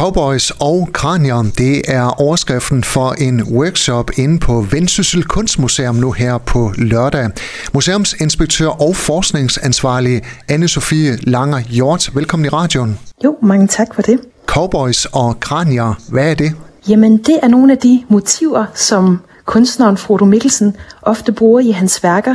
Cowboys og Kranier, det er overskriften for en workshop inde på Vendsyssel Kunstmuseum nu her på lørdag. Museumsinspektør og forskningsansvarlig Anne-Sophie Langer Hjort, velkommen i radioen. Jo, mange tak for det. Cowboys og Kranier, hvad er det? Jamen, det er nogle af de motiver, som kunstneren Frodo Mikkelsen ofte bruger i hans værker,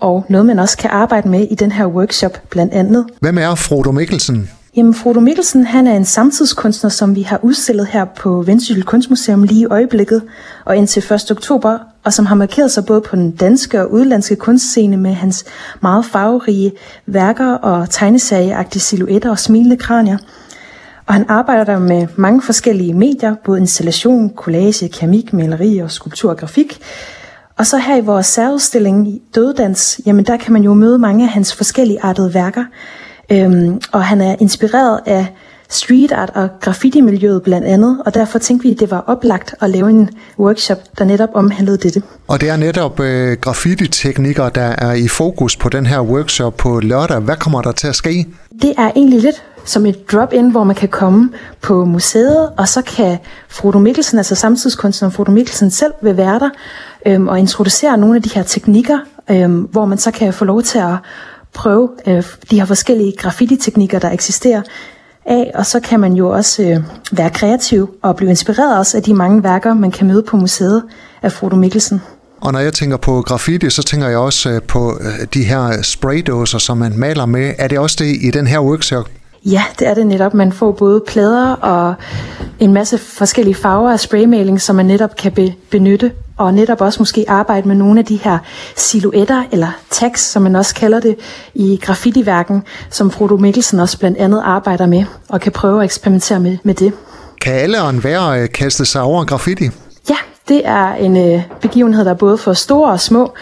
og noget man også kan arbejde med i den her workshop blandt andet. Hvem er Frodo Mikkelsen? Jamen, Frodo Mikkelsen han er en samtidskunstner, som vi har udstillet her på Vendsyssel Kunstmuseum lige i øjeblikket og indtil 1. oktober, og som har markeret sig både på den danske og udenlandske kunstscene med hans meget farverige værker og tegneserieagtige silhuetter og smilende kranier. Og han arbejder der med mange forskellige medier, både installation, collage, keramik, maleri og skulptur og grafik. Og så her i vores særudstilling Døddans, jamen der kan man jo møde mange af hans forskellige artede værker. Øhm, og han er inspireret af street art og graffiti-miljøet blandt andet, og derfor tænkte vi, at det var oplagt at lave en workshop, der netop omhandlede dette. Og det er netop øh, graffiti-teknikker, der er i fokus på den her workshop på lørdag. Hvad kommer der til at ske? Det er egentlig lidt som et drop-in, hvor man kan komme på museet, og så kan Frodo Mikkelsen, altså samtidskunstneren Frodo Mikkelsen selv, vil være der øhm, og introducere nogle af de her teknikker, øhm, hvor man så kan få lov til at prøve øh, de her forskellige graffiti-teknikker, der eksisterer af, og så kan man jo også øh, være kreativ og blive inspireret også af de mange værker, man kan møde på museet af Frodo Mikkelsen. Og når jeg tænker på graffiti, så tænker jeg også øh, på øh, de her spraydåser, som man maler med. Er det også det i den her workshop? Ja, det er det netop. Man får både plader og en masse forskellige farver af spraymaling, som man netop kan be- benytte, og netop også måske arbejde med nogle af de her silhuetter, eller tags, som man også kalder det, i graffitiværken, som Frodo Mikkelsen også blandt andet arbejder med, og kan prøve at eksperimentere med, med det. Kan alle og enhver øh, kaste sig over graffiti? Ja, det er en øh, begivenhed, der er både for store og små,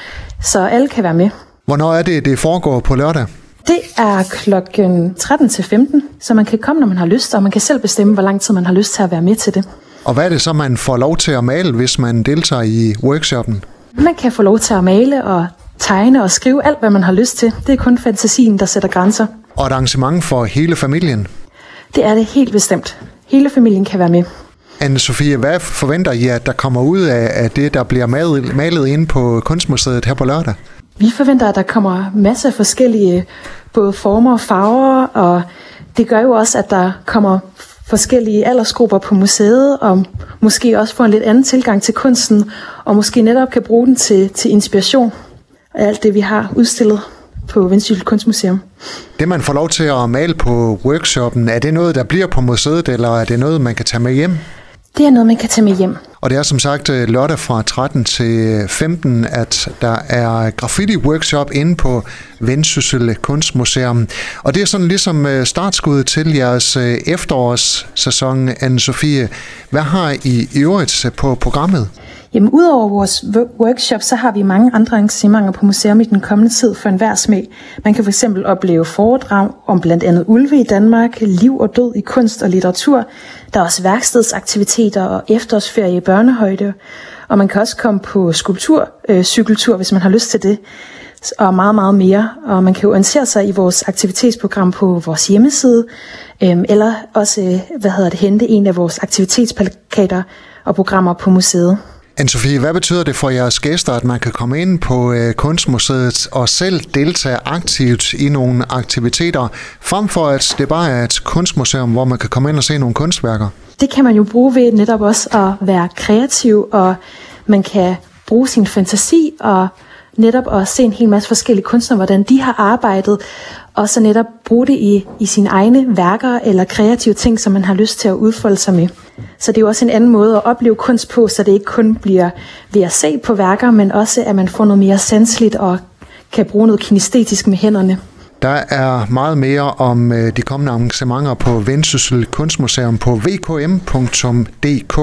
så alle kan være med. Hvornår er det, det foregår på lørdag? Det er klokken 13 til 15, så man kan komme, når man har lyst, og man kan selv bestemme, hvor lang tid man har lyst til at være med til det. Og hvad er det så, man får lov til at male, hvis man deltager i workshoppen? Man kan få lov til at male og tegne og skrive alt, hvad man har lyst til. Det er kun fantasien, der sætter grænser. Og et arrangement for hele familien? Det er det helt bestemt. Hele familien kan være med. Anne-Sophie, hvad forventer I, at der kommer ud af, af det, der bliver malet, malet inde på Kunstmuseet her på lørdag? Vi forventer, at der kommer masser af forskellige både former og farver, og det gør jo også, at der kommer forskellige aldersgrupper på museet, og måske også får en lidt anden tilgang til kunsten, og måske netop kan bruge den til, til inspiration af alt det, vi har udstillet på Vendsyssel Kunstmuseum. Det, man får lov til at male på workshoppen, er det noget, der bliver på museet, eller er det noget, man kan tage med hjem? Det er noget, man kan tage med hjem. Og det er som sagt øh, lørdag fra 13 til øh, 15, at der er graffiti-workshop inde på Vendsyssel Kunstmuseum. Og det er sådan ligesom øh, startskud til jeres efterårssæson, Anne-Sophie. Hvad har I i øvrigt på programmet? Jamen, udover vores workshop, så har vi mange andre arrangementer på museum i den kommende tid for enhver smag. Man kan fx opleve foredrag om blandt andet ulve i Danmark, liv og død i kunst og litteratur. Der er også værkstedsaktiviteter og efterårsferie i børnehøjde. Og man kan også komme på skulptur, øh, cykeltur, hvis man har lyst til det og meget, meget mere. Og man kan jo orientere sig i vores aktivitetsprogram på vores hjemmeside, øhm, eller også, øh, hvad hedder det, hente en af vores aktivitetsplakater og programmer på museet. Anne-Sophie, hvad betyder det for jeres gæster, at man kan komme ind på øh, Kunstmuseet og selv deltage aktivt i nogle aktiviteter, frem for at det bare er et kunstmuseum, hvor man kan komme ind og se nogle kunstværker? Det kan man jo bruge ved netop også at være kreativ, og man kan bruge sin fantasi og netop at se en hel masse forskellige kunstnere, hvordan de har arbejdet, og så netop bruge det i, i sine egne værker eller kreative ting, som man har lyst til at udfolde sig med. Så det er jo også en anden måde at opleve kunst på, så det ikke kun bliver ved at se på værker, men også at man får noget mere sanseligt og kan bruge noget kinestetisk med hænderne. Der er meget mere om øh, de kommende arrangementer på Vendsyssel Kunstmuseum på vkm.dk.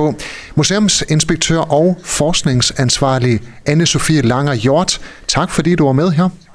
Museumsinspektør og forskningsansvarlig anne Sofie Langer Hjort, tak fordi du var med her.